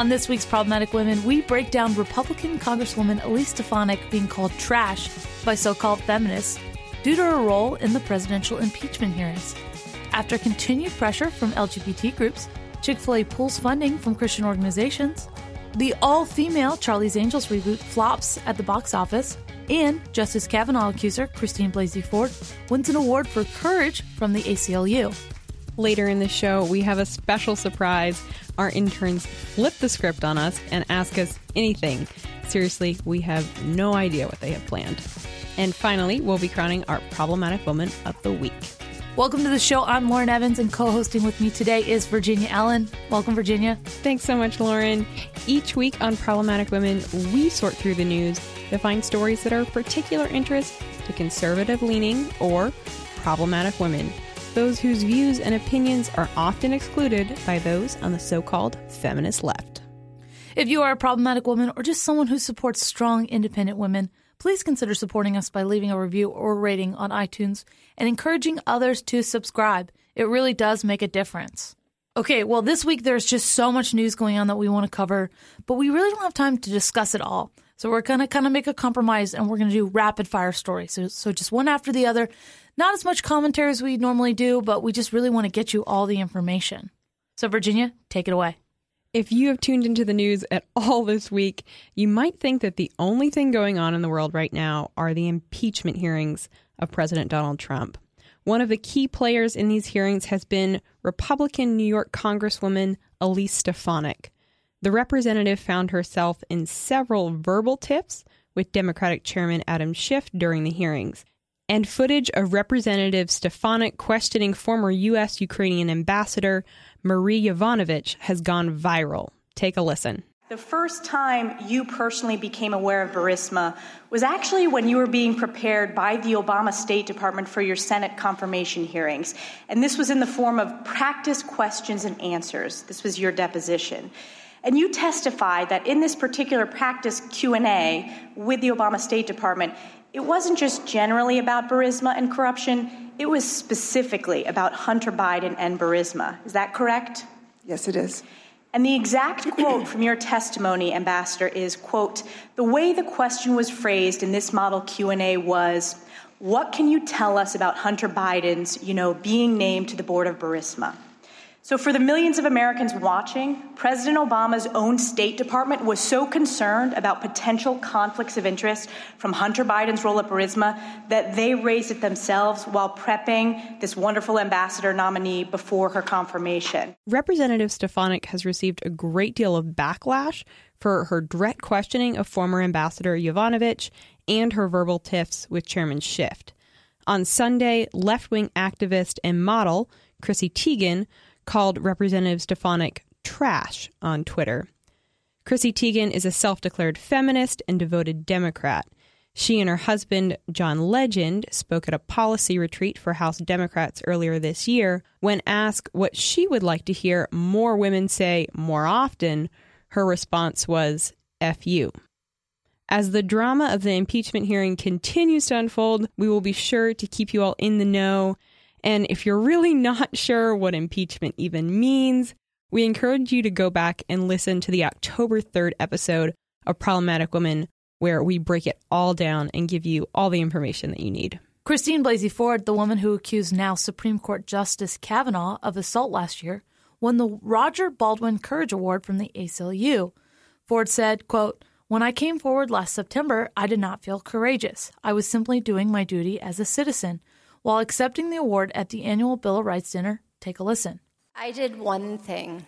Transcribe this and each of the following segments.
On this week's Problematic Women, we break down Republican Congresswoman Elise Stefanik being called trash by so called feminists due to her role in the presidential impeachment hearings. After continued pressure from LGBT groups, Chick fil A pulls funding from Christian organizations, the all female Charlie's Angels reboot flops at the box office, and Justice Kavanaugh accuser Christine Blasey Ford wins an award for courage from the ACLU. Later in the show, we have a special surprise. Our interns flip the script on us and ask us anything. Seriously, we have no idea what they have planned. And finally, we'll be crowning our problematic woman of the week. Welcome to the show. I'm Lauren Evans, and co hosting with me today is Virginia Allen. Welcome, Virginia. Thanks so much, Lauren. Each week on Problematic Women, we sort through the news to find stories that are of particular interest to conservative leaning or problematic women, those whose views and opinions are often excluded by those on the so called feminist left. If you are a problematic woman or just someone who supports strong, independent women, please consider supporting us by leaving a review or rating on iTunes and encouraging others to subscribe. It really does make a difference. Okay, well, this week there's just so much news going on that we want to cover, but we really don't have time to discuss it all. So we're going to kind of make a compromise and we're going to do rapid fire stories. So, so just one after the other. Not as much commentary as we normally do, but we just really want to get you all the information. So, Virginia, take it away. If you have tuned into the news at all this week, you might think that the only thing going on in the world right now are the impeachment hearings of President Donald Trump. One of the key players in these hearings has been Republican New York Congresswoman Elise Stefanik. The representative found herself in several verbal tiffs with Democratic Chairman Adam Schiff during the hearings. And footage of Representative Stefanik questioning former U.S. Ukrainian ambassador Marie Yovanovitch has gone viral. Take a listen. The first time you personally became aware of Burisma was actually when you were being prepared by the Obama State Department for your Senate confirmation hearings. And this was in the form of practice questions and answers. This was your deposition. And you testified that in this particular practice Q&A with the Obama State Department, it wasn't just generally about Burisma and corruption, it was specifically about Hunter Biden and Burisma. Is that correct? Yes, it is. And the exact quote from your testimony, Ambassador, is, quote, the way the question was phrased in this model Q&A was, what can you tell us about Hunter Biden's, you know, being named to the board of Burisma? So, for the millions of Americans watching, President Obama's own State Department was so concerned about potential conflicts of interest from Hunter Biden's role at Burisma that they raised it themselves while prepping this wonderful ambassador nominee before her confirmation. Representative Stefanik has received a great deal of backlash for her direct questioning of former Ambassador Yovanovitch and her verbal tiffs with Chairman Schiff. On Sunday, left wing activist and model Chrissy Teigen called Representative Stefanik trash on Twitter. Chrissy Teigen is a self declared feminist and devoted Democrat. She and her husband, John Legend, spoke at a policy retreat for House Democrats earlier this year. When asked what she would like to hear more women say more often, her response was F you. As the drama of the impeachment hearing continues to unfold, we will be sure to keep you all in the know and if you're really not sure what impeachment even means, we encourage you to go back and listen to the October 3rd episode of Problematic Women, where we break it all down and give you all the information that you need. Christine Blasey Ford, the woman who accused now Supreme Court Justice Kavanaugh of assault last year, won the Roger Baldwin Courage Award from the ACLU. Ford said, quote, When I came forward last September, I did not feel courageous. I was simply doing my duty as a citizen. While accepting the award at the annual Bill of Rights dinner, take a listen. I did one thing.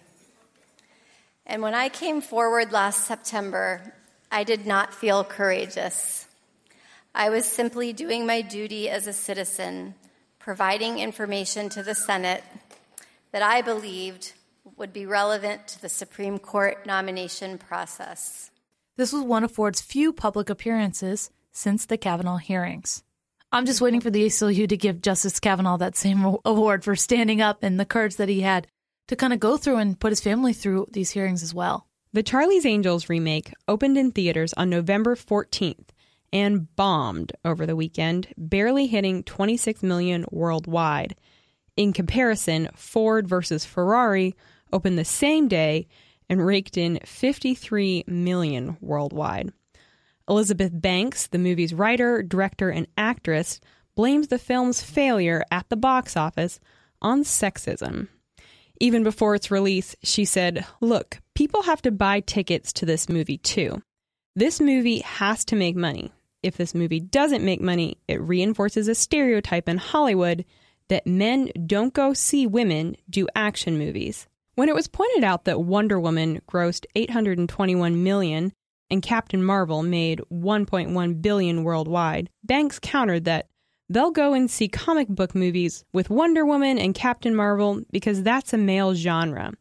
And when I came forward last September, I did not feel courageous. I was simply doing my duty as a citizen, providing information to the Senate that I believed would be relevant to the Supreme Court nomination process. This was one of Ford's few public appearances since the Kavanaugh hearings. I'm just waiting for the ACLU to give Justice Kavanaugh that same award for standing up and the courage that he had to kind of go through and put his family through these hearings as well. The Charlie's Angels remake opened in theaters on November 14th and bombed over the weekend, barely hitting 26 million worldwide. In comparison, Ford versus Ferrari opened the same day and raked in 53 million worldwide. Elizabeth Banks, the movie's writer, director, and actress, blames the film's failure at the box office on sexism. Even before its release, she said, Look, people have to buy tickets to this movie too. This movie has to make money. If this movie doesn't make money, it reinforces a stereotype in Hollywood that men don't go see women do action movies. When it was pointed out that Wonder Woman grossed 821 million and Captain Marvel made 1.1 billion worldwide, Banks countered that they'll go and see comic book movies with Wonder Woman and Captain Marvel because that's a male genre.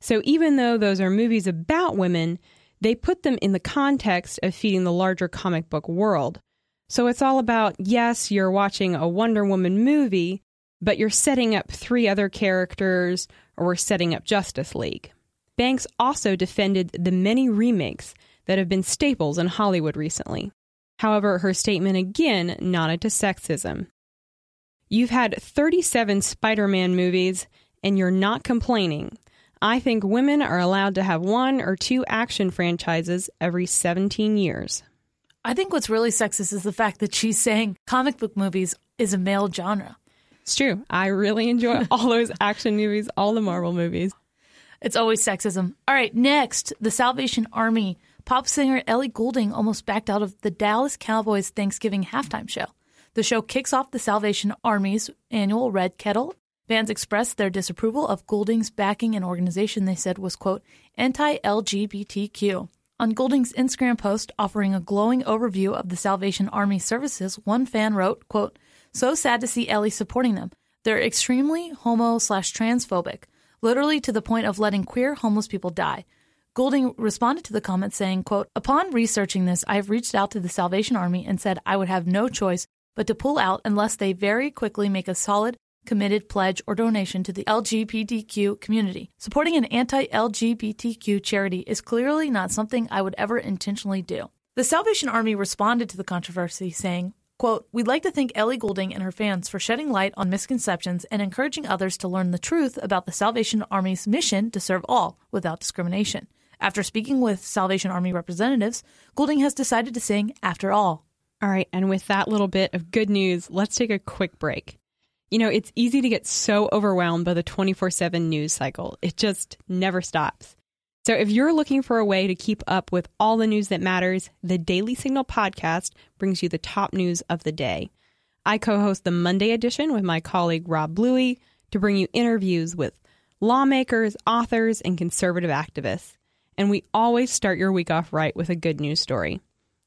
So even though those are movies about women, they put them in the context of feeding the larger comic book world. So it's all about yes, you're watching a Wonder Woman movie, but you're setting up three other characters or setting up Justice League. Banks also defended the many remakes that have been staples in Hollywood recently. However, her statement again nodded to sexism. You've had 37 Spider Man movies, and you're not complaining. I think women are allowed to have one or two action franchises every 17 years. I think what's really sexist is the fact that she's saying comic book movies is a male genre. It's true. I really enjoy all those action movies, all the Marvel movies. It's always sexism. All right, next, the Salvation Army Pop singer Ellie Goulding almost backed out of the Dallas Cowboys Thanksgiving halftime show. The show kicks off the Salvation Army's annual Red Kettle. Fans expressed their disapproval of Goulding's backing an organization they said was, quote, anti LGBTQ. On Goulding's Instagram post offering a glowing overview of the Salvation Army services, one fan wrote, quote, So sad to see Ellie supporting them. They're extremely homo slash transphobic, literally to the point of letting queer homeless people die. Goulding responded to the comment saying, quote, Upon researching this, I have reached out to the Salvation Army and said I would have no choice but to pull out unless they very quickly make a solid, committed pledge or donation to the LGBTQ community. Supporting an anti LGBTQ charity is clearly not something I would ever intentionally do. The Salvation Army responded to the controversy saying, Quote, We'd like to thank Ellie Goulding and her fans for shedding light on misconceptions and encouraging others to learn the truth about the Salvation Army's mission to serve all without discrimination. After speaking with Salvation Army representatives, Goulding has decided to sing After All. All right, and with that little bit of good news, let's take a quick break. You know, it's easy to get so overwhelmed by the 24 7 news cycle, it just never stops. So, if you're looking for a way to keep up with all the news that matters, the Daily Signal podcast brings you the top news of the day. I co host the Monday edition with my colleague Rob Bluey to bring you interviews with lawmakers, authors, and conservative activists and we always start your week off right with a good news story.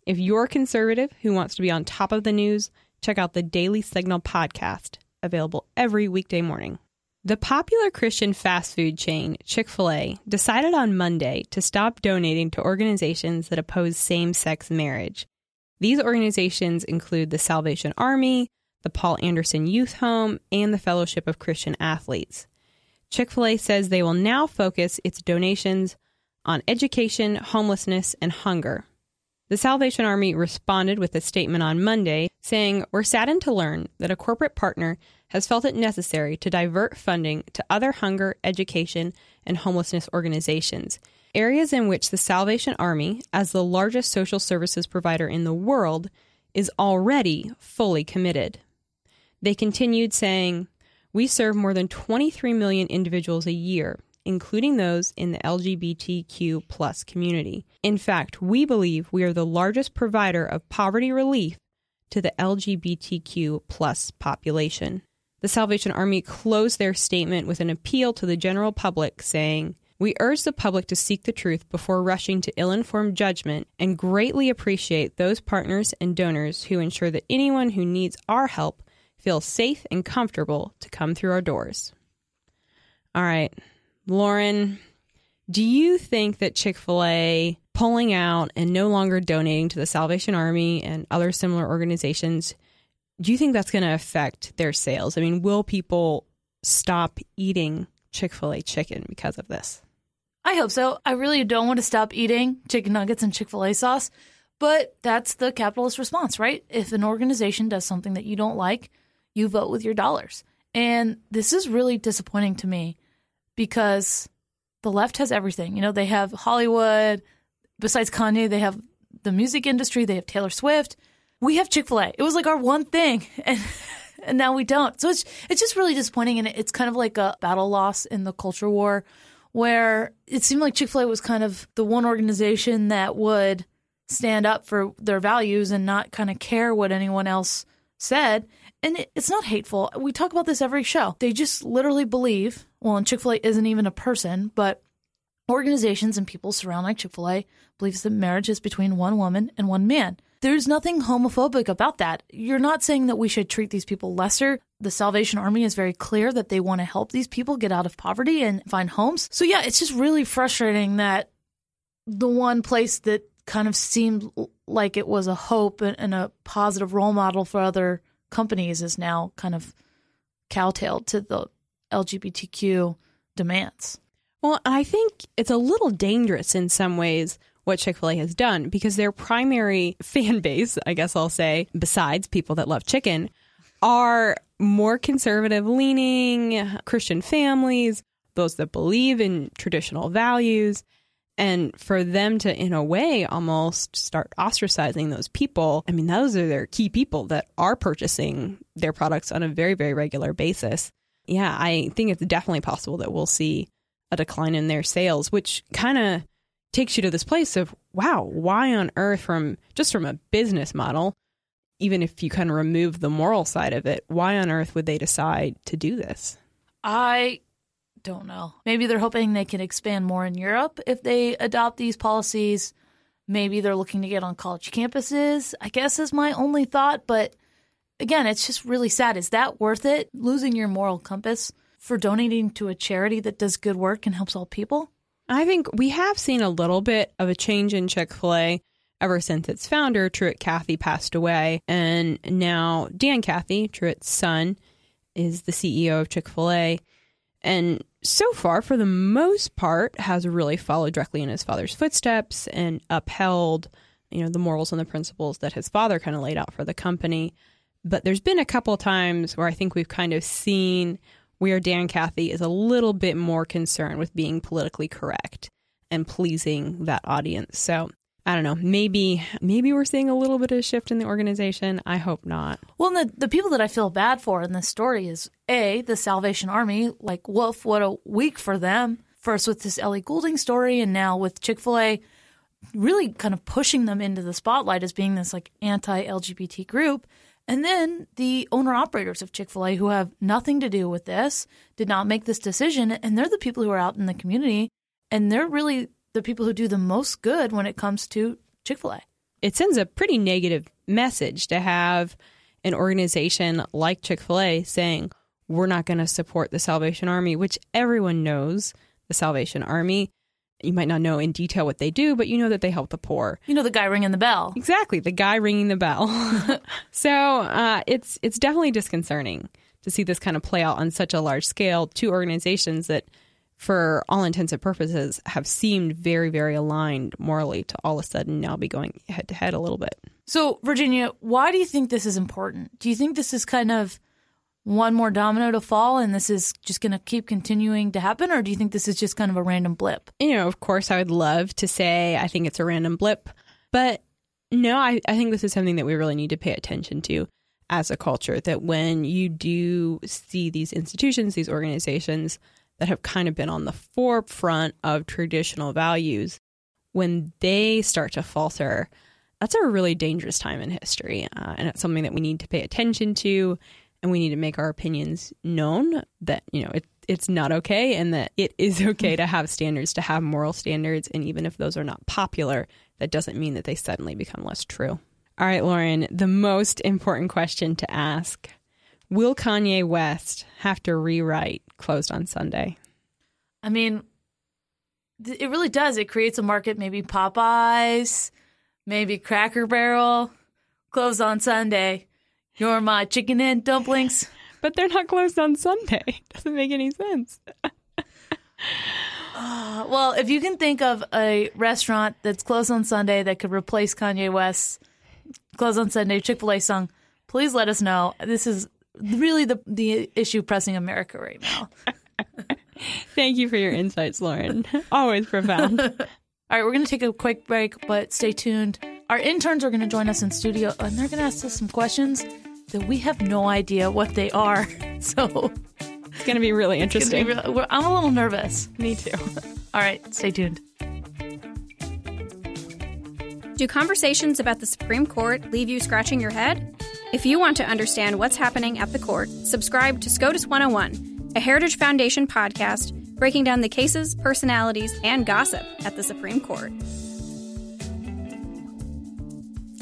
If you're a conservative who wants to be on top of the news, check out the Daily Signal podcast, available every weekday morning. The popular Christian fast food chain, Chick fil A, decided on Monday to stop donating to organizations that oppose same sex marriage. These organizations include the Salvation Army, the Paul Anderson Youth Home, and the Fellowship of Christian Athletes. Chick fil A says they will now focus its donations on education, homelessness, and hunger. The Salvation Army responded with a statement on Monday saying, We're saddened to learn that a corporate partner has felt it necessary to divert funding to other hunger, education, and homelessness organizations, areas in which the Salvation Army, as the largest social services provider in the world, is already fully committed. They continued saying, We serve more than 23 million individuals a year including those in the LGBTQ plus community. In fact, we believe we are the largest provider of poverty relief to the LGBTQ plus population. The Salvation Army closed their statement with an appeal to the general public saying, we urge the public to seek the truth before rushing to ill informed judgment and greatly appreciate those partners and donors who ensure that anyone who needs our help feels safe and comfortable to come through our doors. All right, Lauren, do you think that Chick fil A pulling out and no longer donating to the Salvation Army and other similar organizations, do you think that's going to affect their sales? I mean, will people stop eating Chick fil A chicken because of this? I hope so. I really don't want to stop eating chicken nuggets and Chick fil A sauce, but that's the capitalist response, right? If an organization does something that you don't like, you vote with your dollars. And this is really disappointing to me because the left has everything. You know, they have Hollywood. Besides Kanye, they have the music industry. They have Taylor Swift. We have Chick Fil A. It was like our one thing, and and now we don't. So it's it's just really disappointing, and it's kind of like a battle loss in the culture war, where it seemed like Chick Fil A was kind of the one organization that would stand up for their values and not kind of care what anyone else said. And it, it's not hateful. We talk about this every show. They just literally believe, well, and Chick fil A isn't even a person, but organizations and people surrounding Chick fil A believes that marriage is between one woman and one man. There's nothing homophobic about that. You're not saying that we should treat these people lesser. The Salvation Army is very clear that they want to help these people get out of poverty and find homes. So, yeah, it's just really frustrating that the one place that kind of seemed like it was a hope and, a positive role model for other companies is now kind of cowtailed to the LGBTQ demands. Well, I think it's a little dangerous in some ways what Chick fil A has done because their primary fan base, I guess I'll say, besides people that love chicken, are more conservative leaning Christian families, those that believe in traditional values. And for them to, in a way, almost start ostracizing those people, I mean, those are their key people that are purchasing their products on a very, very regular basis. Yeah, I think it's definitely possible that we'll see a decline in their sales, which kind of takes you to this place of, wow, why on earth, from just from a business model, even if you kind of remove the moral side of it, why on earth would they decide to do this? I don't know. Maybe they're hoping they can expand more in Europe if they adopt these policies. Maybe they're looking to get on college campuses, I guess is my only thought. But again, it's just really sad. Is that worth it? Losing your moral compass for donating to a charity that does good work and helps all people? I think we have seen a little bit of a change in Chick fil A ever since its founder, Truett Cathy, passed away. And now Dan Cathy, Truett's son, is the CEO of Chick fil A. And so far, for the most part, has really followed directly in his father's footsteps and upheld, you know, the morals and the principles that his father kind of laid out for the company. But there's been a couple times where I think we've kind of seen where Dan Cathy is a little bit more concerned with being politically correct and pleasing that audience. So I don't know. Maybe maybe we're seeing a little bit of a shift in the organization. I hope not. Well, the the people that I feel bad for in this story is a the Salvation Army. Like, woof, what a week for them. First with this Ellie Goulding story, and now with Chick Fil A, really kind of pushing them into the spotlight as being this like anti LGBT group. And then the owner operators of Chick fil A, who have nothing to do with this, did not make this decision. And they're the people who are out in the community. And they're really the people who do the most good when it comes to Chick fil A. It sends a pretty negative message to have an organization like Chick fil A saying, we're not going to support the Salvation Army, which everyone knows the Salvation Army. You might not know in detail what they do, but you know that they help the poor. You know the guy ringing the bell. Exactly, the guy ringing the bell. so uh, it's it's definitely disconcerting to see this kind of play out on such a large scale. Two organizations that for all intents and purposes, have seemed very, very aligned morally to all of a sudden now be going head to head a little bit. So, Virginia, why do you think this is important? Do you think this is kind of one more domino to fall and this is just going to keep continuing to happen? Or do you think this is just kind of a random blip? You know, of course, I would love to say I think it's a random blip, but no, I, I think this is something that we really need to pay attention to as a culture. That when you do see these institutions, these organizations, that have kind of been on the forefront of traditional values, when they start to falter, that's a really dangerous time in history. Uh, and it's something that we need to pay attention to. And we need to make our opinions known that, you know, it, it's not okay and that it is okay to have standards, to have moral standards. And even if those are not popular, that doesn't mean that they suddenly become less true. All right, Lauren, the most important question to ask Will Kanye West have to rewrite Closed on Sunday? I mean, it really does. It creates a market, maybe Popeyes, maybe Cracker Barrel, closed on Sunday. You're my chicken and dumplings. But they're not closed on Sunday. Doesn't make any sense. uh, well, if you can think of a restaurant that's closed on Sunday that could replace Kanye West's closed on Sunday Chick fil A song, please let us know. This is really the the issue pressing America right now. Thank you for your insights, Lauren. Always profound. All right, we're going to take a quick break, but stay tuned. Our interns are going to join us in studio and they're going to ask us some questions that we have no idea what they are. So It's going to be really interesting. be real- I'm a little nervous. Me too. All right, stay tuned. Do conversations about the Supreme Court leave you scratching your head? If you want to understand what's happening at the court, subscribe to SCOTUS 101, a Heritage Foundation podcast breaking down the cases, personalities, and gossip at the Supreme Court.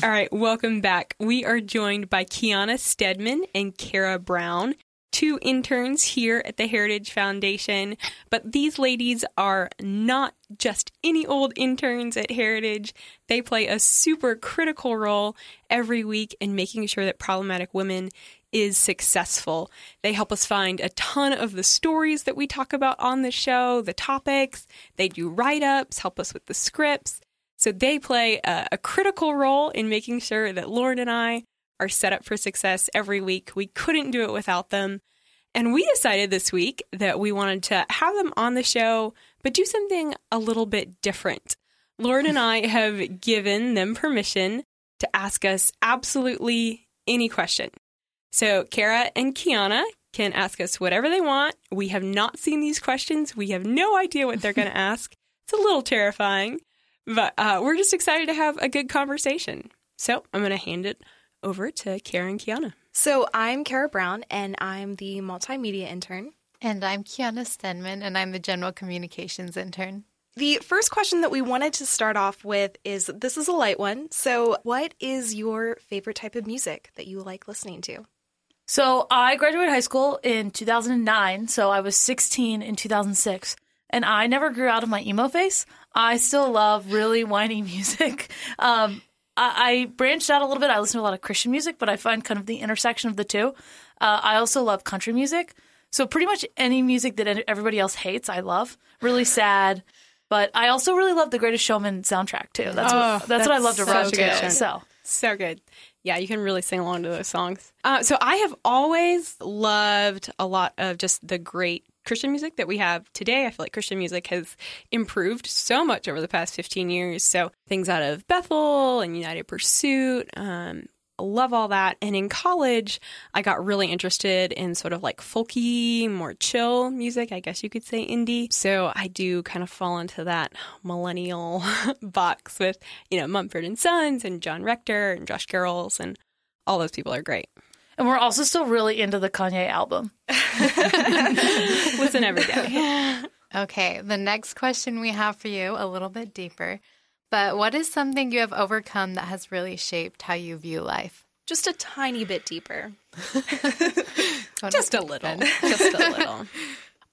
All right, welcome back. We are joined by Kiana Stedman and Kara Brown, two interns here at the Heritage Foundation. But these ladies are not just any old interns at Heritage. They play a super critical role every week in making sure that problematic women is successful. They help us find a ton of the stories that we talk about on the show, the topics. They do write ups, help us with the scripts. So they play a, a critical role in making sure that Lauren and I are set up for success every week. We couldn't do it without them. And we decided this week that we wanted to have them on the show, but do something a little bit different. Lauren and I have given them permission to ask us absolutely any question. So Kara and Kiana can ask us whatever they want. We have not seen these questions. We have no idea what they're going to ask. It's a little terrifying, but uh, we're just excited to have a good conversation. So I'm going to hand it over to Kara and Kiana. So I'm Kara Brown, and I'm the multimedia intern. And I'm Kiana Stenman, and I'm the General Communications intern. The first question that we wanted to start off with is this is a light one. So, what is your favorite type of music that you like listening to? So I graduated high school in 2009. So I was 16 in 2006. And I never grew out of my emo face. I still love really whiny music. Um, I, I branched out a little bit. I listen to a lot of Christian music, but I find kind of the intersection of the two. Uh, I also love country music. So pretty much any music that everybody else hates, I love. Really sad. But I also really love the Greatest Showman soundtrack too. That's Oh, what, that's, what I love to that's watch. such a good show. So So good. Yeah, you can really sing along to those songs. Uh, so I have always loved a lot of just the great Christian music that we have today. I feel like Christian music has improved so much over the past 15 years. So things out of Bethel and United Pursuit, um, love all that. And in college, I got really interested in sort of like folky, more chill music. I guess you could say indie. So I do kind of fall into that millennial box with, you know, Mumford and Sons and John Rector and Josh Garrels and all those people are great. And we're also still really into the Kanye album. Listen every day. Okay, the next question we have for you, a little bit deeper. But what is something you have overcome that has really shaped how you view life? Just a tiny bit deeper. Just a little. Just a little.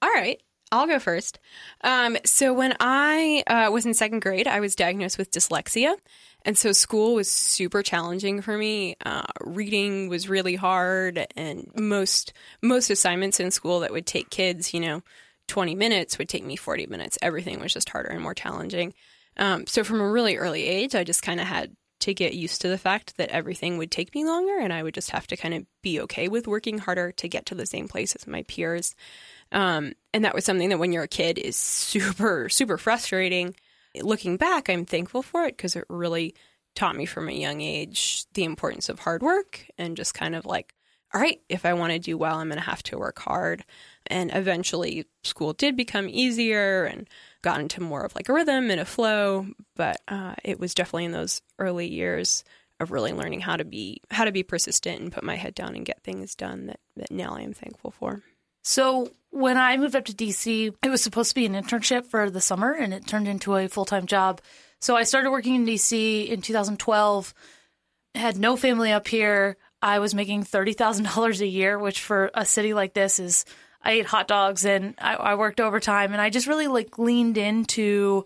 All right. I'll go first. Um, so when I uh, was in second grade, I was diagnosed with dyslexia, and so school was super challenging for me. Uh, reading was really hard, and most most assignments in school that would take kids, you know, twenty minutes would take me forty minutes. Everything was just harder and more challenging. Um, so from a really early age, I just kind of had to get used to the fact that everything would take me longer, and I would just have to kind of be okay with working harder to get to the same place as my peers. Um, and that was something that when you're a kid is super, super frustrating. Looking back, I'm thankful for it because it really taught me from a young age the importance of hard work and just kind of like, all right, if I want to do well, I'm going to have to work hard. And eventually, school did become easier and got into more of like a rhythm and a flow. But uh, it was definitely in those early years of really learning how to be how to be persistent and put my head down and get things done that that now I am thankful for. So when I moved up to DC, it was supposed to be an internship for the summer and it turned into a full time job. So I started working in DC in 2012, had no family up here. I was making $30,000 a year, which for a city like this is, I ate hot dogs and I, I worked overtime and I just really like leaned into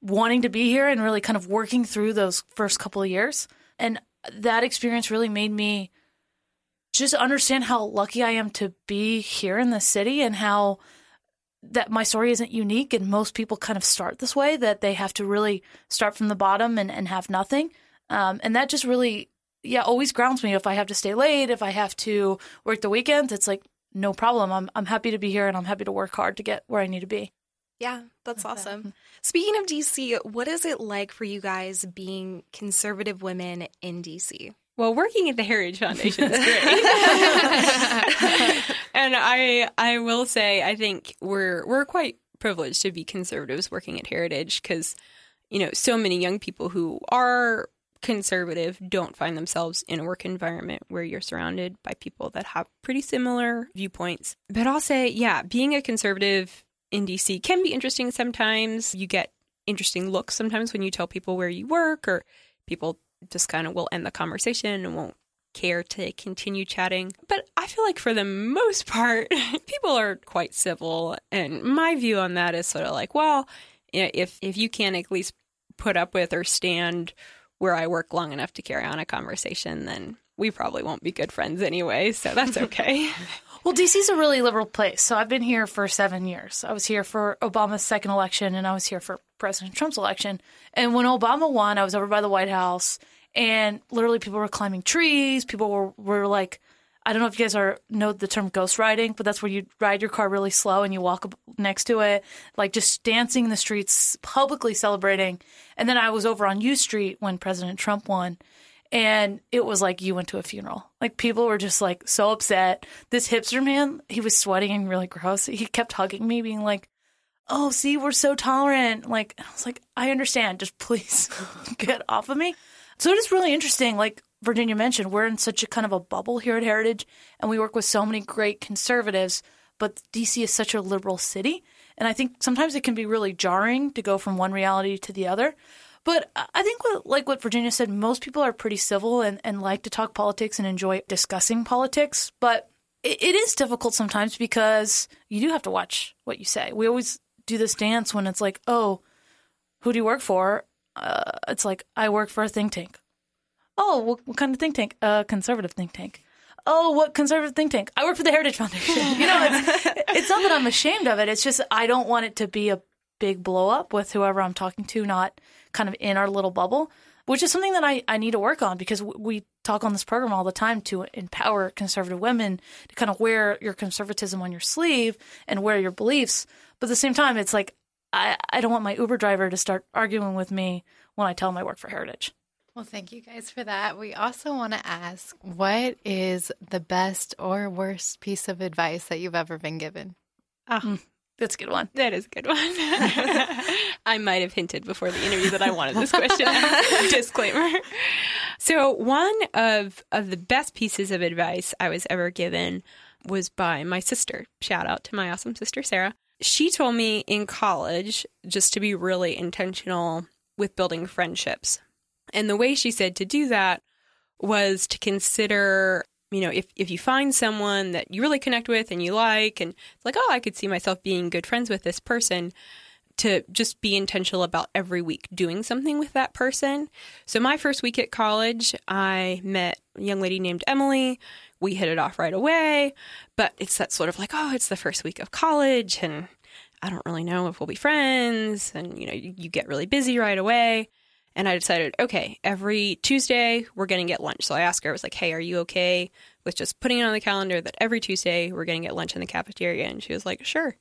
wanting to be here and really kind of working through those first couple of years. And that experience really made me just understand how lucky I am to be here in the city and how that my story isn't unique and most people kind of start this way that they have to really start from the bottom and, and have nothing um, and that just really yeah always grounds me if i have to stay late if i have to work the weekends it's like no problem. I'm I'm happy to be here and I'm happy to work hard to get where I need to be. Yeah, that's awesome. Speaking of DC, what is it like for you guys being conservative women in DC? Well, working at the Heritage Foundation is great. and I I will say I think we're we're quite privileged to be conservatives working at Heritage because you know so many young people who are conservative don't find themselves in a work environment where you're surrounded by people that have pretty similar viewpoints. But I'll say, yeah, being a conservative in DC can be interesting sometimes. You get interesting looks sometimes when you tell people where you work, or people just kind of will end the conversation and won't care to continue chatting. But I feel like for the most part, people are quite civil. And my view on that is sort of like, well, if if you can't at least put up with or stand where I work long enough to carry on a conversation, then we probably won't be good friends anyway. So that's okay. well, DC's a really liberal place. So I've been here for seven years. I was here for Obama's second election and I was here for President Trump's election. And when Obama won, I was over by the White House and literally people were climbing trees. People were, were like, I don't know if you guys are know the term ghost riding, but that's where you ride your car really slow and you walk up next to it, like just dancing in the streets, publicly celebrating. And then I was over on U Street when President Trump won, and it was like you went to a funeral. Like people were just like so upset. This hipster man, he was sweating and really gross. He kept hugging me, being like, "Oh, see, we're so tolerant." Like I was like, "I understand. Just please get off of me." So it is really interesting. Like Virginia mentioned, we're in such a kind of a bubble here at Heritage, and we work with so many great conservatives. But DC is such a liberal city, and I think sometimes it can be really jarring to go from one reality to the other. But I think, what, like what Virginia said, most people are pretty civil and, and like to talk politics and enjoy discussing politics. But it, it is difficult sometimes because you do have to watch what you say. We always do this dance when it's like, oh, who do you work for? Uh, it's like, I work for a think tank. Oh, what, what kind of think tank? A uh, conservative think tank. Oh, what conservative think tank? I work for the Heritage Foundation. You know, it's, it's not that I'm ashamed of it. It's just I don't want it to be a big blow up with whoever I'm talking to, not kind of in our little bubble, which is something that I, I need to work on because we talk on this program all the time to empower conservative women to kind of wear your conservatism on your sleeve and wear your beliefs. But at the same time, it's like, I, I don't want my Uber driver to start arguing with me when I tell him I work for Heritage. Well, thank you guys for that. We also want to ask what is the best or worst piece of advice that you've ever been given? Oh, that's a good one. That is a good one. I might have hinted before the interview that I wanted this question. Disclaimer. So, one of of the best pieces of advice I was ever given was by my sister. Shout out to my awesome sister Sarah. She told me in college just to be really intentional with building friendships. And the way she said to do that was to consider you know, if, if you find someone that you really connect with and you like, and it's like, oh, I could see myself being good friends with this person, to just be intentional about every week doing something with that person. So, my first week at college, I met a young lady named Emily. We hit it off right away, but it's that sort of like, oh, it's the first week of college, and I don't really know if we'll be friends. And, you know, you, get really busy right away. And I decided, okay, every Tuesday we're going to get lunch. So I asked her, I was like, hey, are you okay with just putting it on the calendar that every Tuesday we're going to get lunch in the cafeteria? And she was like, sure.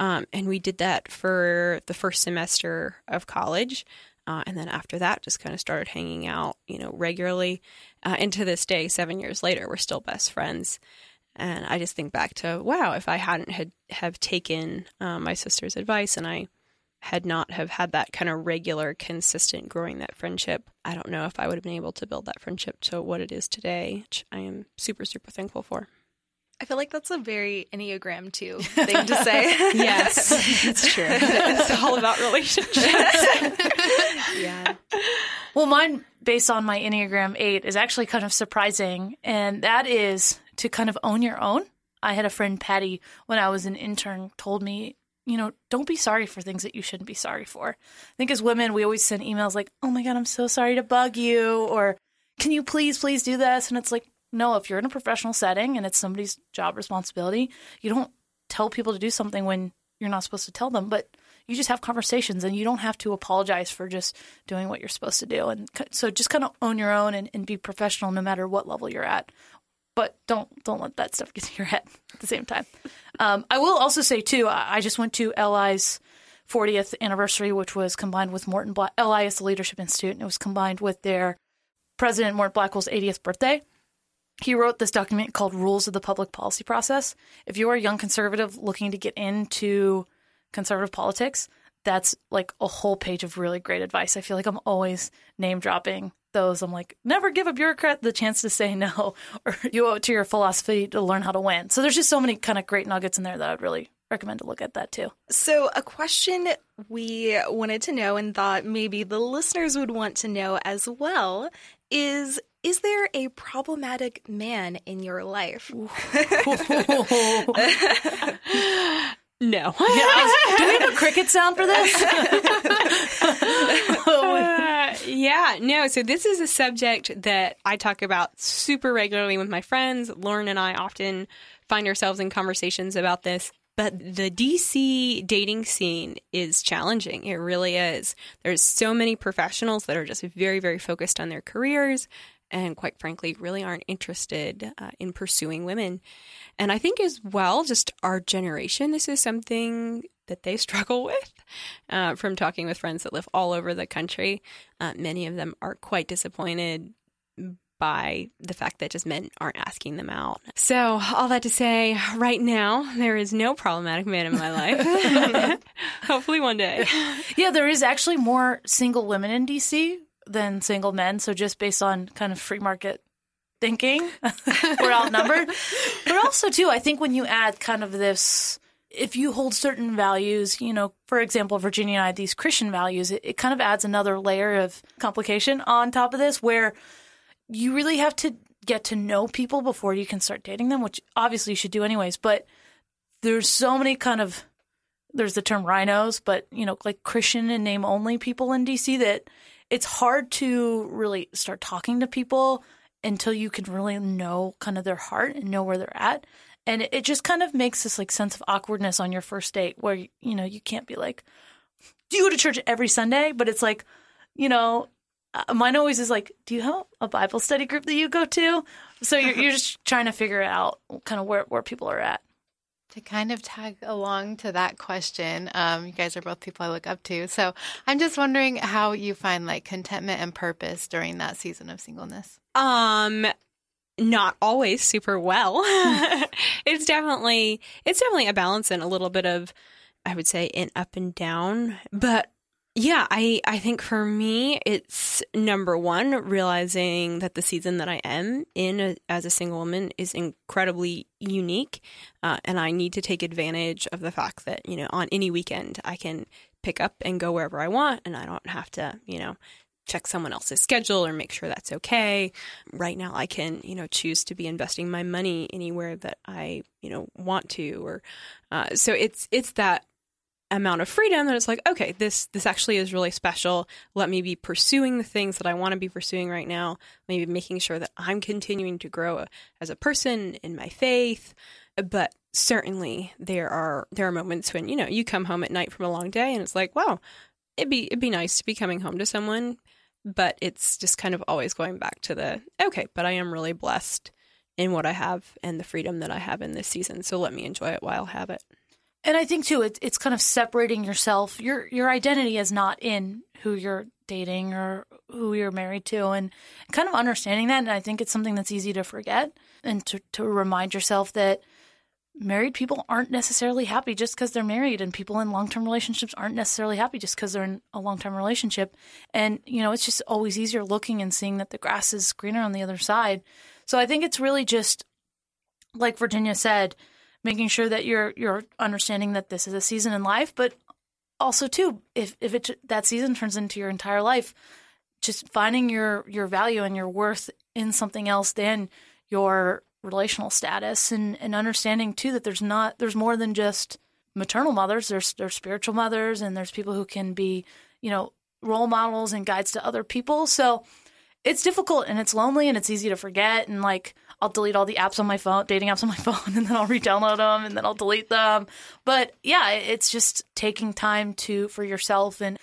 Um, and we did that for the first semester of college. Uh, and then after that, just kind of started hanging out, you know, regularly. Uh, and to this day, seven years later, we're still best friends. And I just think back to wow, if I hadn't had have taken uh, my sister's advice and I had not have had that kind of regular, consistent growing that friendship, I don't know if I would have been able to build that friendship to what it is today, which I am super, super thankful for. I feel like that's a very Enneagram 2 thing to say. yes, it's true. It's all about relationships. yeah. Well, mine, based on my Enneagram 8, is actually kind of surprising, and that is to kind of own your own. I had a friend, Patty, when I was an intern, told me you know, don't be sorry for things that you shouldn't be sorry for. I think as women, we always send emails like, oh my God, I'm so sorry to bug you, or can you please, please do this? And it's like, no, if you're in a professional setting and it's somebody's job responsibility, you don't tell people to do something when you're not supposed to tell them, but you just have conversations and you don't have to apologize for just doing what you're supposed to do. And so just kind of own your own and, and be professional no matter what level you're at. but don't don't let that stuff get to your head at the same time. Um, I will also say too, I just went to LI's 40th anniversary, which was combined with Morton Black. LI is the Leadership Institute, and it was combined with their President Morton Blackwell's 80th birthday. He wrote this document called Rules of the Public Policy Process. If you are a young conservative looking to get into conservative politics, that's like a whole page of really great advice. I feel like I'm always name dropping those. I'm like, never give a bureaucrat the chance to say no, or you owe it to your philosophy to learn how to win. So there's just so many kind of great nuggets in there that I'd really recommend to look at that too. So, a question we wanted to know and thought maybe the listeners would want to know as well is is there a problematic man in your life? No. Yeah, do we have a cricket sound for this? Uh, yeah, no. So this is a subject that I talk about super regularly with my friends. Lauren and I often find ourselves in conversations about this. But the DC dating scene is challenging. It really is. There's so many professionals that are just very, very focused on their careers and quite frankly really aren't interested uh, in pursuing women. And I think as well, just our generation, this is something that they struggle with. Uh, from talking with friends that live all over the country, uh, many of them are quite disappointed by the fact that just men aren't asking them out. So, all that to say, right now, there is no problematic man in my life. Hopefully, one day. Yeah, there is actually more single women in DC than single men. So, just based on kind of free market thinking, we're outnumbered. but also, too, I think when you add kind of this, if you hold certain values, you know, for example, Virginia and I, these Christian values, it, it kind of adds another layer of complication on top of this where you really have to get to know people before you can start dating them, which obviously you should do anyways. But there's so many kind of there's the term RINOs, but you know, like Christian and name only people in DC that it's hard to really start talking to people until you can really know kind of their heart and know where they're at. And it just kind of makes this like sense of awkwardness on your first date where you know, you can't be like, Do you go to church every Sunday? But it's like, you know, uh, mine always is like, do you have a Bible study group that you go to? So you're, you're just trying to figure out kind of where, where people are at. To kind of tag along to that question, um, you guys are both people I look up to. So I'm just wondering how you find like contentment and purpose during that season of singleness. Um, not always super well. it's definitely it's definitely a balance and a little bit of I would say an up and down, but yeah, I, I think for me, it's number one, realizing that the season that I am in a, as a single woman is incredibly unique. Uh, and I need to take advantage of the fact that, you know, on any weekend, I can pick up and go wherever I want and I don't have to, you know, check someone else's schedule or make sure that's okay. Right now I can, you know, choose to be investing my money anywhere that I, you know, want to or uh, so it's it's that amount of freedom that it's like okay this this actually is really special. Let me be pursuing the things that i want to be pursuing right now. Maybe making sure that i'm continuing to grow as a person in my faith. But certainly there are there are moments when you know you come home at night from a long day and it's like wow it'd be it'd be nice to be coming home to someone. But it's just kind of always going back to the okay but i am really blessed in what i have and the freedom that i have in this season. So let me enjoy it while i have it and I think too, it, it's kind of separating yourself. Your your identity is not in who you're dating or who you're married to, and kind of understanding that. And I think it's something that's easy to forget, and to to remind yourself that married people aren't necessarily happy just because they're married, and people in long term relationships aren't necessarily happy just because they're in a long term relationship. And you know, it's just always easier looking and seeing that the grass is greener on the other side. So I think it's really just like Virginia said making sure that you're you're understanding that this is a season in life, but also too, if if it that season turns into your entire life, just finding your your value and your worth in something else than your relational status and and understanding too that there's not there's more than just maternal mothers. There's there's spiritual mothers and there's people who can be you know role models and guides to other people. So it's difficult and it's lonely and it's easy to forget and like I'll delete all the apps on my phone, dating apps on my phone, and then I'll re-download them, and then I'll delete them. But yeah, it's just taking time to for yourself and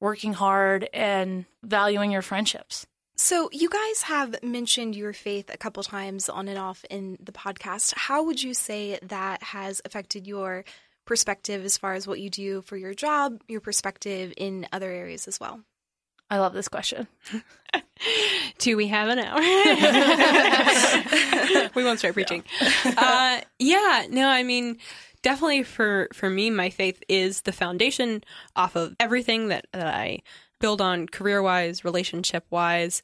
working hard and valuing your friendships. So, you guys have mentioned your faith a couple times on and off in the podcast. How would you say that has affected your perspective as far as what you do for your job, your perspective in other areas as well? I love this question. Do we have an hour? we won't start preaching. Uh, yeah, no, I mean, definitely for for me, my faith is the foundation off of everything that that I build on career wise, relationship wise.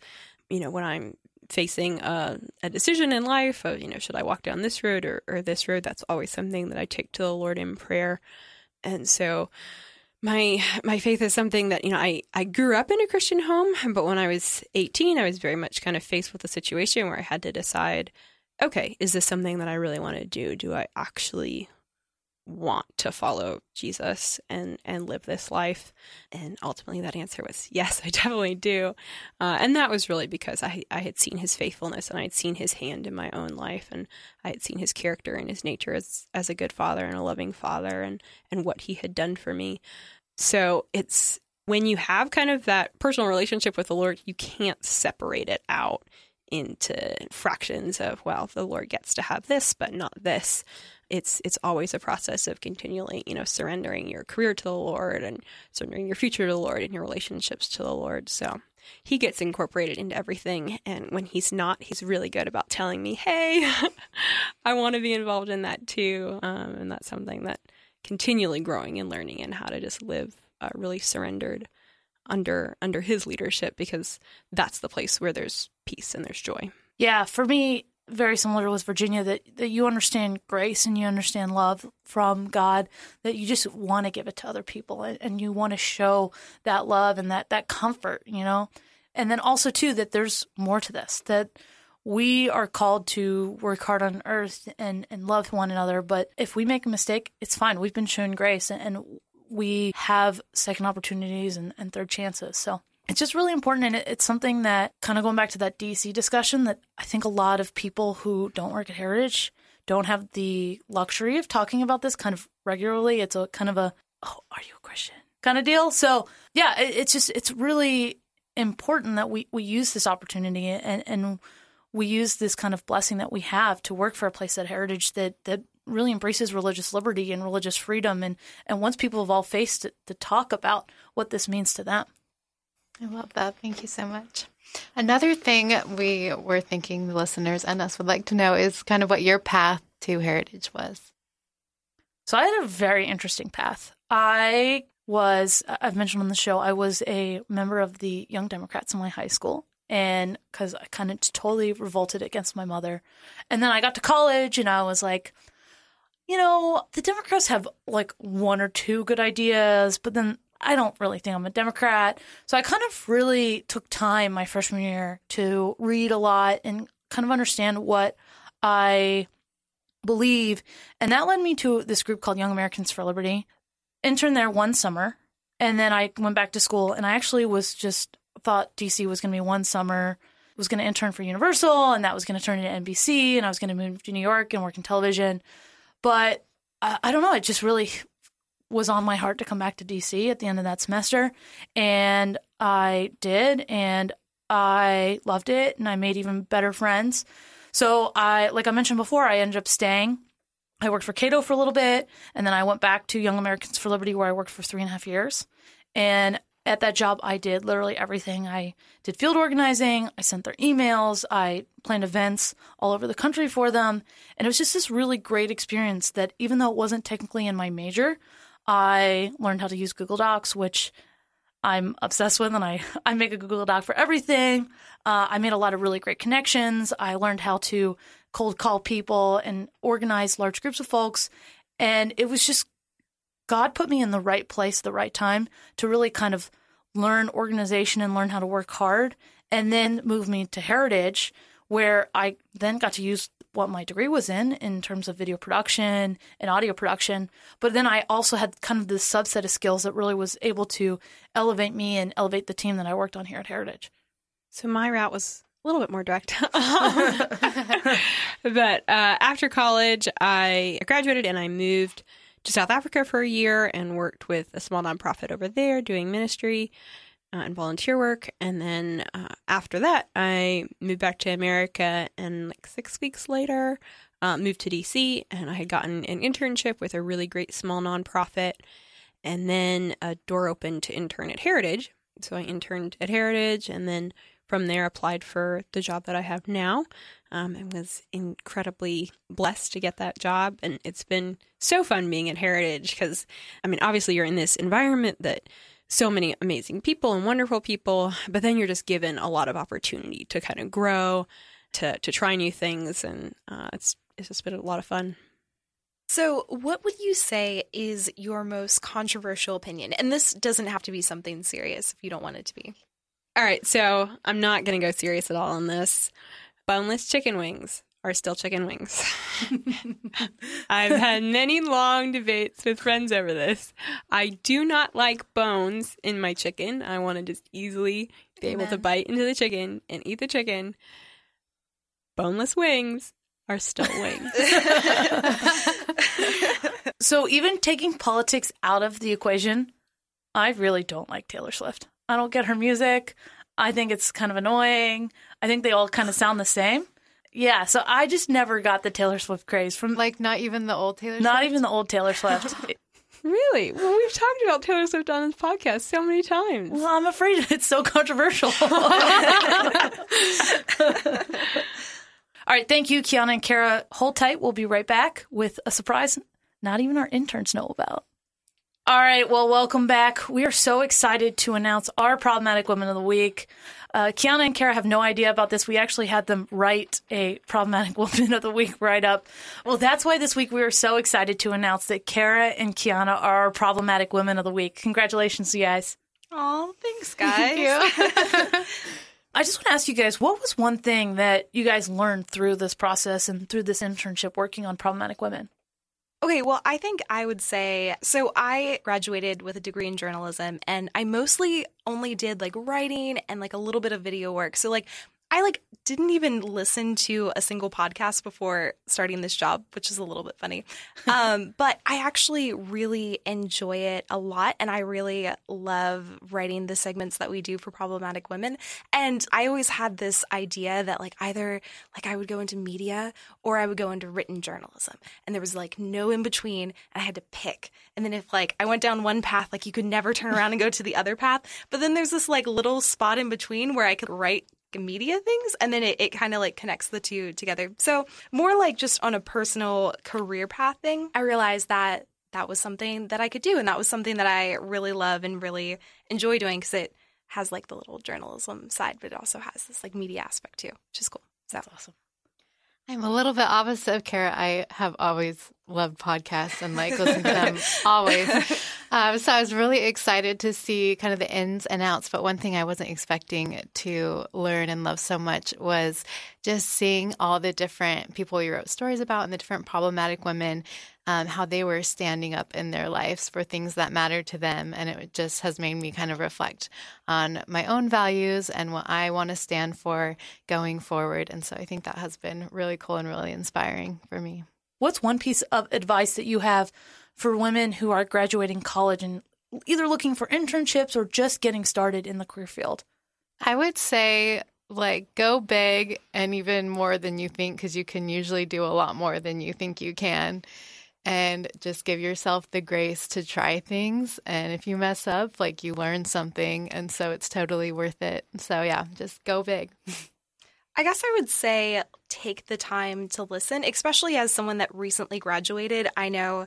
You know, when I'm facing a, a, decision in life of, you know, should I walk down this road or, or this road? That's always something that I take to the Lord in prayer. And so my my faith is something that, you know, I, I grew up in a Christian home, but when I was 18, I was very much kind of faced with a situation where I had to decide, okay, is this something that I really want to do? Do I actually want to follow Jesus and and live this life? And ultimately, that answer was yes, I definitely do. Uh, and that was really because I I had seen His faithfulness and I had seen His hand in my own life, and I had seen His character and His nature as as a good father and a loving father, and and what He had done for me. So it's when you have kind of that personal relationship with the Lord, you can't separate it out into fractions of well the lord gets to have this but not this it's it's always a process of continually you know surrendering your career to the lord and surrendering your future to the lord and your relationships to the lord. So he gets incorporated into everything. And when he's not he's really good about telling me hey i want to be involved in that too. Um, and that's something that continually growing and learning and how to just live uh, really surrendered under under his leadership because that's the place where there's peace and there's joy. Yeah, for me, very similar with Virginia that, that you understand grace and you understand love from God, that you just want to give it to other people and, and you want to show that love and that, that comfort, you know? And then also, too, that there's more to this, that we are called to work hard on earth and, and love one another. But if we make a mistake, it's fine. We've been shown grace and, and we have second opportunities and, and third chances. So it's just really important. And it's something that, kind of going back to that DC discussion, that I think a lot of people who don't work at Heritage don't have the luxury of talking about this kind of regularly. It's a kind of a, oh, are you a Christian kind of deal. So yeah, it's just, it's really important that we, we use this opportunity and, and we use this kind of blessing that we have to work for a place at Heritage that, that really embraces religious liberty and religious freedom and, and wants people of all faiths to, to talk about what this means to them. I love that. Thank you so much. Another thing we were thinking the listeners and us would like to know is kind of what your path to heritage was. So I had a very interesting path. I was, I've mentioned on the show, I was a member of the Young Democrats in my high school. And because I kind of totally revolted against my mother. And then I got to college and I was like, you know, the Democrats have like one or two good ideas, but then I don't really think I'm a Democrat. So I kind of really took time my freshman year to read a lot and kind of understand what I believe. And that led me to this group called Young Americans for Liberty. Interned there one summer. And then I went back to school and I actually was just thought DC was going to be one summer, was going to intern for Universal and that was going to turn into NBC and I was going to move to New York and work in television. But I, I don't know. It just really was on my heart to come back to DC at the end of that semester. And I did. And I loved it. And I made even better friends. So I, like I mentioned before, I ended up staying. I worked for Cato for a little bit. And then I went back to Young Americans for Liberty, where I worked for three and a half years. And at that job, I did literally everything. I did field organizing, I sent their emails, I planned events all over the country for them. And it was just this really great experience that even though it wasn't technically in my major, I learned how to use Google Docs, which I'm obsessed with, and I, I make a Google Doc for everything. Uh, I made a lot of really great connections. I learned how to cold call people and organize large groups of folks. And it was just God put me in the right place, at the right time to really kind of learn organization and learn how to work hard, and then move me to Heritage, where I then got to use what my degree was in, in terms of video production and audio production. But then I also had kind of this subset of skills that really was able to elevate me and elevate the team that I worked on here at Heritage. So my route was a little bit more direct. but uh, after college, I graduated and I moved to South Africa for a year and worked with a small nonprofit over there doing ministry. Uh, and volunteer work. And then uh, after that, I moved back to America. And like six weeks later, uh, moved to DC. And I had gotten an internship with a really great small nonprofit. And then a door opened to intern at Heritage. So I interned at Heritage and then from there applied for the job that I have now um, and was incredibly blessed to get that job. And it's been so fun being at Heritage because, I mean, obviously you're in this environment that so many amazing people and wonderful people, but then you're just given a lot of opportunity to kind of grow, to to try new things, and uh, it's it's just been a lot of fun. So, what would you say is your most controversial opinion? And this doesn't have to be something serious if you don't want it to be. All right, so I'm not going to go serious at all on this. Boneless chicken wings are still chicken wings. I've had many long debates with friends over this. I do not like bones in my chicken. I want to just easily be able to bite into the chicken and eat the chicken. Boneless wings are still wings. So even taking politics out of the equation, I really don't like Taylor Swift. I don't get her music. I think it's kind of annoying. I think they all kind of sound the same. Yeah, so I just never got the Taylor Swift craze from Like not even the old Taylor not Swift? even the old Taylor Swift. really? Well, we've talked about Taylor Swift on this podcast so many times. well, I'm afraid it's so controversial. All right, thank you, Kiana and Kara. Hold tight. We'll be right back with a surprise not even our interns know about. All right, well, welcome back. We are so excited to announce our problematic women of the week. Uh, Kiana and Kara have no idea about this. We actually had them write a problematic woman of the week write up. Well, that's why this week we are so excited to announce that Kara and Kiana are our problematic women of the week. Congratulations, you guys. Oh, thanks, guys. I just want to ask you guys, what was one thing that you guys learned through this process and through this internship working on problematic women? Okay, well, I think I would say so. I graduated with a degree in journalism, and I mostly only did like writing and like a little bit of video work. So, like, I like didn't even listen to a single podcast before starting this job, which is a little bit funny. Um, but I actually really enjoy it a lot, and I really love writing the segments that we do for problematic women. And I always had this idea that like either like I would go into media or I would go into written journalism, and there was like no in between, and I had to pick. And then if like I went down one path, like you could never turn around and go to the other path. But then there's this like little spot in between where I could write media things and then it, it kind of like connects the two together so more like just on a personal career path thing i realized that that was something that i could do and that was something that i really love and really enjoy doing because it has like the little journalism side but it also has this like media aspect too which is cool so That's awesome. I'm a little bit opposite of Kara. I have always loved podcasts and like listen to them always. Um, so I was really excited to see kind of the ins and outs. But one thing I wasn't expecting to learn and love so much was just seeing all the different people you wrote stories about and the different problematic women, um, how they were standing up in their lives for things that mattered to them. And it just has made me kind of reflect on my own values and what I want to stand for going forward. And so I think that has been really cool and really inspiring for me. What's one piece of advice that you have for women who are graduating college and either looking for internships or just getting started in the career field? I would say like go big and even more than you think because you can usually do a lot more than you think you can and just give yourself the grace to try things and if you mess up like you learn something and so it's totally worth it so yeah just go big I guess I would say take the time to listen, especially as someone that recently graduated. I know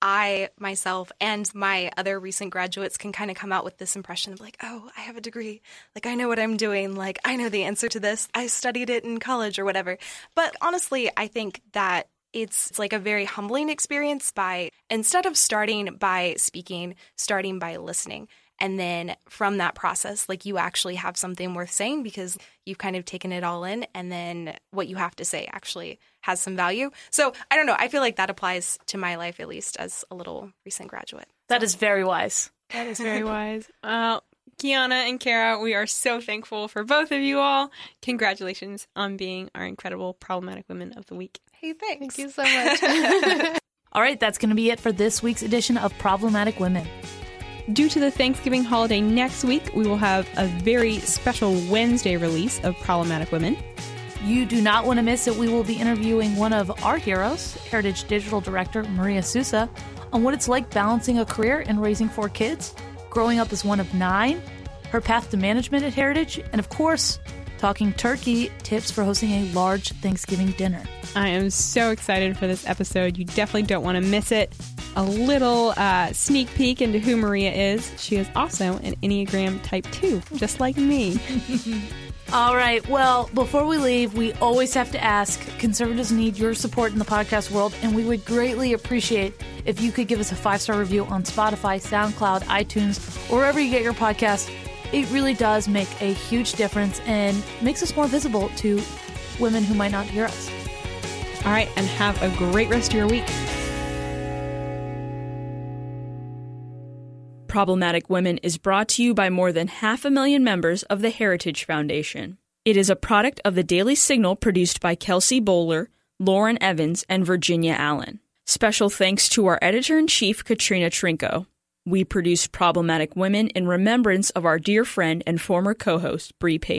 I myself and my other recent graduates can kind of come out with this impression of like, oh, I have a degree. Like, I know what I'm doing. Like, I know the answer to this. I studied it in college or whatever. But honestly, I think that it's, it's like a very humbling experience by instead of starting by speaking, starting by listening. And then from that process, like you actually have something worth saying because you've kind of taken it all in. And then what you have to say actually has some value. So I don't know. I feel like that applies to my life, at least as a little recent graduate. That is very wise. That is very wise. Well, uh, Kiana and Kara, we are so thankful for both of you all. Congratulations on being our incredible problematic women of the week. Hey, thanks. thank you so much All right, that's going to be it for this week's edition of Problematic Women. Due to the Thanksgiving holiday next week, we will have a very special Wednesday release of Problematic Women. You do not want to miss it. We will be interviewing one of our heroes, Heritage Digital Director Maria Sousa, on what it's like balancing a career and raising four kids, growing up as one of nine, her path to management at Heritage, and of course, talking turkey tips for hosting a large Thanksgiving dinner. I am so excited for this episode. You definitely don't want to miss it. A little uh, sneak peek into who Maria is. She is also an Enneagram Type 2, just like me. All right. Well, before we leave, we always have to ask conservatives need your support in the podcast world, and we would greatly appreciate if you could give us a five star review on Spotify, SoundCloud, iTunes, or wherever you get your podcast. It really does make a huge difference and makes us more visible to women who might not hear us. All right, and have a great rest of your week. Problematic Women is brought to you by more than half a million members of the Heritage Foundation. It is a product of the Daily Signal produced by Kelsey Bolar, Lauren Evans, and Virginia Allen. Special thanks to our editor in chief, Katrina Trinko. We produce Problematic Women in remembrance of our dear friend and former co host, Bre Payton.